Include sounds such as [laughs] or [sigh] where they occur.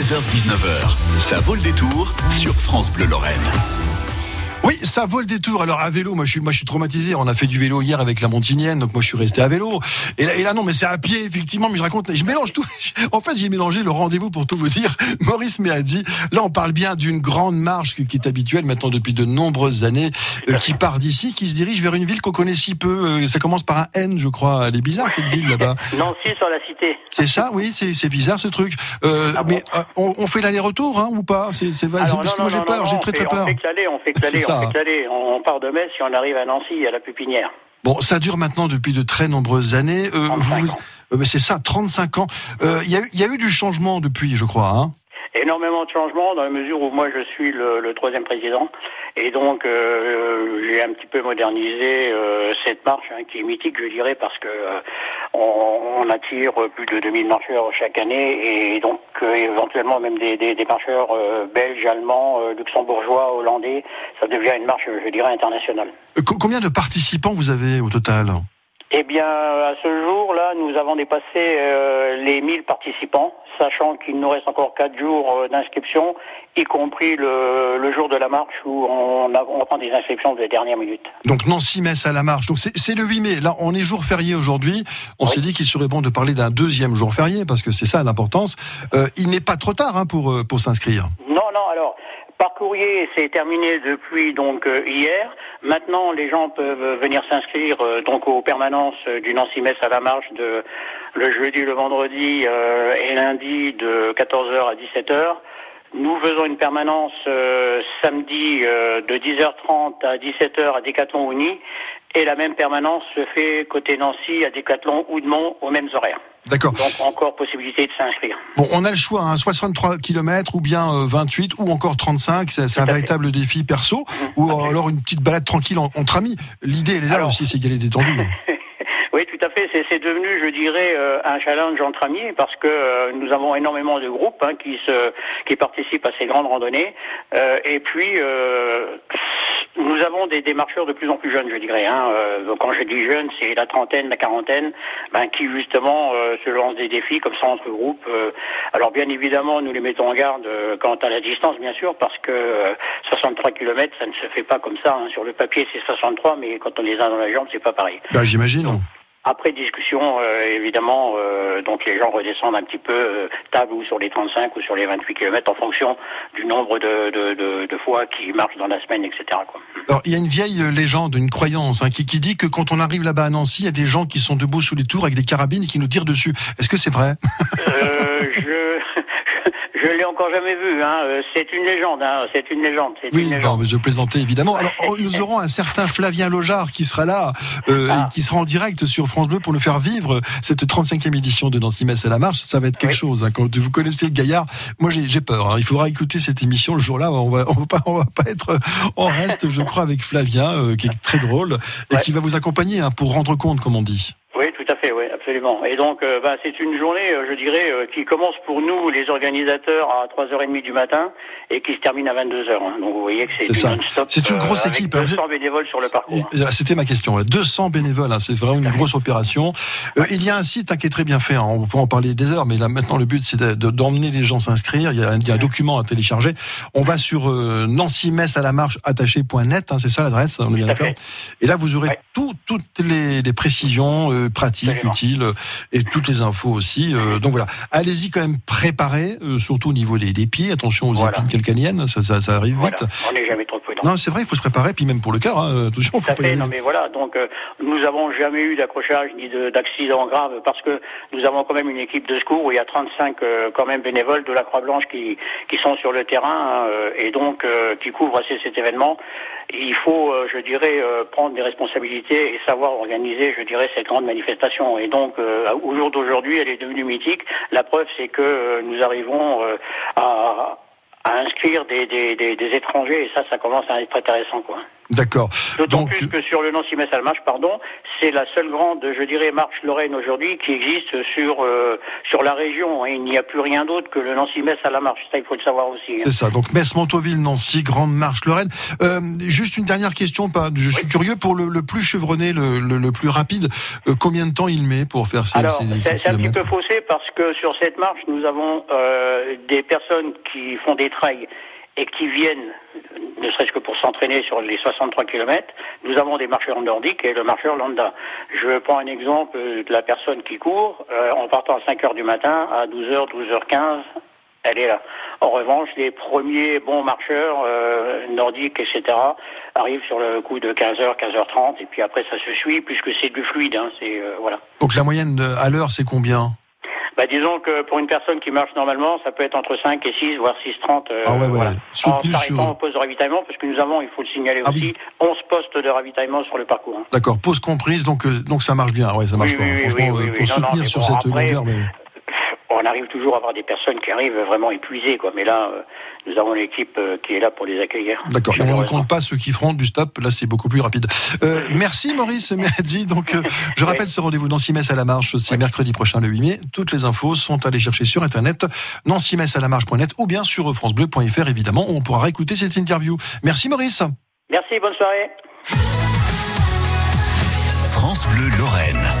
16h-19h, ça vaut le détour sur France Bleu Lorraine. Oui, ça vaut le détour. Alors à vélo, moi je suis, moi je suis traumatisé. On a fait du vélo hier avec la Montinienne, donc moi je suis resté à vélo. Et là, et là non, mais c'est à pied effectivement. Mais je raconte, je mélange tout. [laughs] En fait, j'ai mélangé le rendez-vous pour tout vous dire. [laughs] Maurice m'a dit. Là, on parle bien d'une grande marche qui est habituelle maintenant depuis de nombreuses années, euh, qui part d'ici, qui se dirige vers une ville qu'on connaît si peu. Euh, ça commence par un N, je crois. Elle est bizarre cette ville là-bas. [laughs] Nancy sur la cité. C'est ça, oui. C'est c'est bizarre ce truc. Euh, Ah bon? mais euh, on, on fait l'aller-retour, hein, ou pas? C'est parce non, que moi j'ai peur. J'ai très très peur. On fait que l'aller, on fait que l'aller, ça, hein. l'aller. On part de Metz et on arrive à Nancy, à la Pupinière. Bon, ça dure maintenant depuis de très nombreuses années. Euh, 35 vous- ans. euh, c'est ça, 35 ans. Euh, Il y, a eu- il y a eu du changement depuis, je crois. Hein Énormément de changements dans la mesure où moi je suis le, le troisième président et donc euh, j'ai un petit peu modernisé euh, cette marche hein, qui est mythique je dirais parce que euh, on, on attire plus de 2000 marcheurs chaque année et donc euh, éventuellement même des, des, des marcheurs euh, belges, allemands, euh, luxembourgeois, hollandais. Ça devient une marche je dirais internationale. Co- combien de participants vous avez au total? Eh bien, à ce jour-là, nous avons dépassé euh, les 1000 participants, sachant qu'il nous reste encore 4 jours euh, d'inscription, y compris le, le jour de la marche où on, a- on prend des inscriptions de dernière minute. Donc Nancy-Metz à la marche. Donc c'est le 8 mai. Là, on est jour férié aujourd'hui. On Oui. s'est dit qu'il serait bon de parler d'un deuxième jour férié parce que c'est ça l'importance. Euh, il n'est pas trop tard hein, pour, euh, pour s'inscrire. Non, non, alors, par courrier, c'est terminé depuis donc euh, hier. Maintenant, les gens peuvent venir s'inscrire euh, donc aux permanences euh, du Nancy-Metz à la marche de le jeudi, le vendredi euh, et lundi de 14h à 17h. Nous faisons une permanence euh, samedi euh, de 10h30 à 17h à Décathlon Uni et la même permanence se fait côté Nancy à Décathlon Oudemont aux mêmes horaires. D'accord. Donc encore possibilité de s'inscrire. Bon, on a le choix, hein, 63 km ou bien euh, 28 ou encore 35. C'est un fait. véritable défi perso ou alors une petite balade tranquille en- entre amis. L'idée, elle est là Alors- aussi, c'est qu'elle est détendue. [laughs] Oui, tout à fait. C'est- devenu, je dirais, euh, un challenge entre amis parce que euh, nous avons énormément de groupes hein, qui se qui participent à ces grandes randonnées. Euh, et puis, euh, nous avons des, des marcheurs de plus en plus jeunes, je dirais. Hein. Euh, quand je dis jeunes, c'est la trentaine, la quarantaine, ben, qui justement euh, se lancent des défis comme ça entre groupes. Euh, alors, bien évidemment, nous les mettons en garde quant à la distance, bien sûr, parce que euh, 63 km, ça ne se fait pas comme ça. hein. Sur le papier, c'est 63, mais quand on les a dans la jambe, c'est pas pareil. Bah, J'imagine. Après discussion, euh, évidemment, euh, donc les gens redescendent un petit peu euh, table ou sur les 35 ou sur les 28 km en fonction du nombre de, de, de, de fois qu'ils marchent dans la semaine, etc. Quoi. Alors, il y a une vieille légende, une croyance, hein, qui, qui dit que quand on arrive là-bas à Nancy, il y a des gens qui sont debout sous les tours avec des carabines et qui nous tirent dessus. Est-ce que c'est vrai? Euh, [laughs] je je l'ai encore jamais vu. Hein. Euh, C'est une légende. Hein. C'est une légende. C'est Oui, une non, légende. mais je plaisantais évidemment. Alors, oh, nous [laughs] aurons un certain Flavien Lojar qui sera là, euh, Ah. et qui sera en direct sur France Bleu pour nous faire vivre cette 35e édition de Nancy Metz à la marche. Ça va être quelque Oui. chose. Hein. Quand vous connaissez le gaillard, moi j'ai peur. hein. Il faudra écouter cette émission le jour-là. On va, on va pas, on va pas être en reste, je crois, avec Flavien, euh, qui est très drôle et Ouais. qui va vous accompagner hein, pour rendre compte, comme on dit. Oui, tout à fait, oui, absolument. Et donc, euh, bah, c'est une journée, euh, je dirais, euh, qui commence pour nous, les organisateurs, à 3h30 du matin et qui se termine à 22h. hein. Donc, vous voyez que c'est du non-stop. C'est une grosse équipe, hein. 200 bénévoles sur le parcours. C'était ma question. ouais. 200 bénévoles, hein, c'est vraiment une grosse opération. Il y a un site hein, qui est très bien fait. hein, on peut en parler des heures, mais là maintenant le but c'est de- de- d'emmener les gens s'inscrire. Il y, a, un- il y a un document à télécharger. On va sur nancy metz à la marche attaché.net, hein, c'est ça l'adresse, on est bien Tout à d'accord. fait. Et là vous aurez Ouais. tout- toutes les, les précisions pratiques, Absolument. utiles euh, et toutes les infos aussi. Euh, donc voilà, allez-y quand même préparé, euh, surtout au niveau des, des pieds. Attention aux Voilà. épines calcaniennes, ça, ça, ça arrive Voilà. vite. On n'est jamais trop prudent. Non, c'est vrai, il faut se préparer, puis même pour le cœur. Hein, attention, Tout faut pas fait, non mais voilà, donc euh, nous avons jamais eu d'accrochage ni de- d'accident grave parce que nous avons quand même une équipe de secours où il y a 35 euh, quand même bénévoles de la Croix-Blanche qui, qui sont sur le terrain euh, et donc qui couvrent assez cet événement. Il faut, je dirais, prendre des responsabilités et savoir organiser, je dirais, cette grande manifestation. Et donc, euh, au jour d'aujourd'hui, elle est devenue mythique. La preuve, c'est que euh, nous arrivons euh, à, inscrire des étrangers et ça, ça commence à être intéressant, quoi. D'accord. D'autant plus que sur le Nancy-Metz à la marche, pardon, c'est la seule grande, je dirais, marche Lorraine aujourd'hui qui existe sur euh, sur la région. Il n'y a plus rien d'autre que le Nancy-Metz à la marche. Ça, il faut le savoir aussi. hein. C'est ça. Donc Metz, Montauville, Nancy, Grande Marche, Lorraine. Euh, juste une dernière question. Pas, je suis curieux pour le, le plus chevronné, le, le, le plus rapide. euh, combien de temps il met pour faire ces, Alors, ces- ces c'est un petit peu faussé parce que sur cette marche, nous avons euh, des personnes qui font des trails et qui viennent, ne serait-ce que pour s'entraîner sur les 63 km. Nous avons des marcheurs nordiques et le marcheur lambda. Je prends un exemple de la personne qui court euh, en partant à 5 heures du matin, à 12h, 12h15. Elle est là. En revanche, les premiers bons marcheurs euh, nordiques, etc., arrivent sur le coup de 15h, 15h30, et puis après ça se suit, puisque c'est du fluide. Hein, c'est euh, voilà. Donc la moyenne à l'heure, c'est combien? Bah, disons que pour une personne qui marche normalement, ça peut être entre 5 et 6, voire 6,30. Euh, Ah ouais, ouais. voilà. En s'arrêtant au poste de ravitaillement, parce que nous avons, il faut le signaler Ah aussi, 11 postes de ravitaillement sur le parcours. hein. D'accord. Pause comprise. Donc euh, donc ça marche bien. Ouais, ça marche Oui, fort. oui, oui, Franchement, oui, euh, oui, pour oui. Non, soutenir sur bon, cette après, longueur. mais- On arrive toujours à avoir des personnes qui arrivent vraiment épuisées, quoi. Mais là, euh, nous avons l'équipe euh, qui est là pour les accueillir. D'accord. Et on ne compte pas ceux qui feront du stop. Là, c'est beaucoup plus rapide. Euh, merci Maurice Merdi. Donc, euh, je [laughs] rappelle ce rendez-vous Nancy-Metz à la marche. C'est mercredi prochain, le 8 mai. Toutes les infos sont allées chercher sur Internet, nancy-metz à la marche.net ou bien sur francebleu.fr, évidemment, où on pourra réécouter cette interview. Merci Maurice. Merci, bonne soirée. France Bleu Lorraine.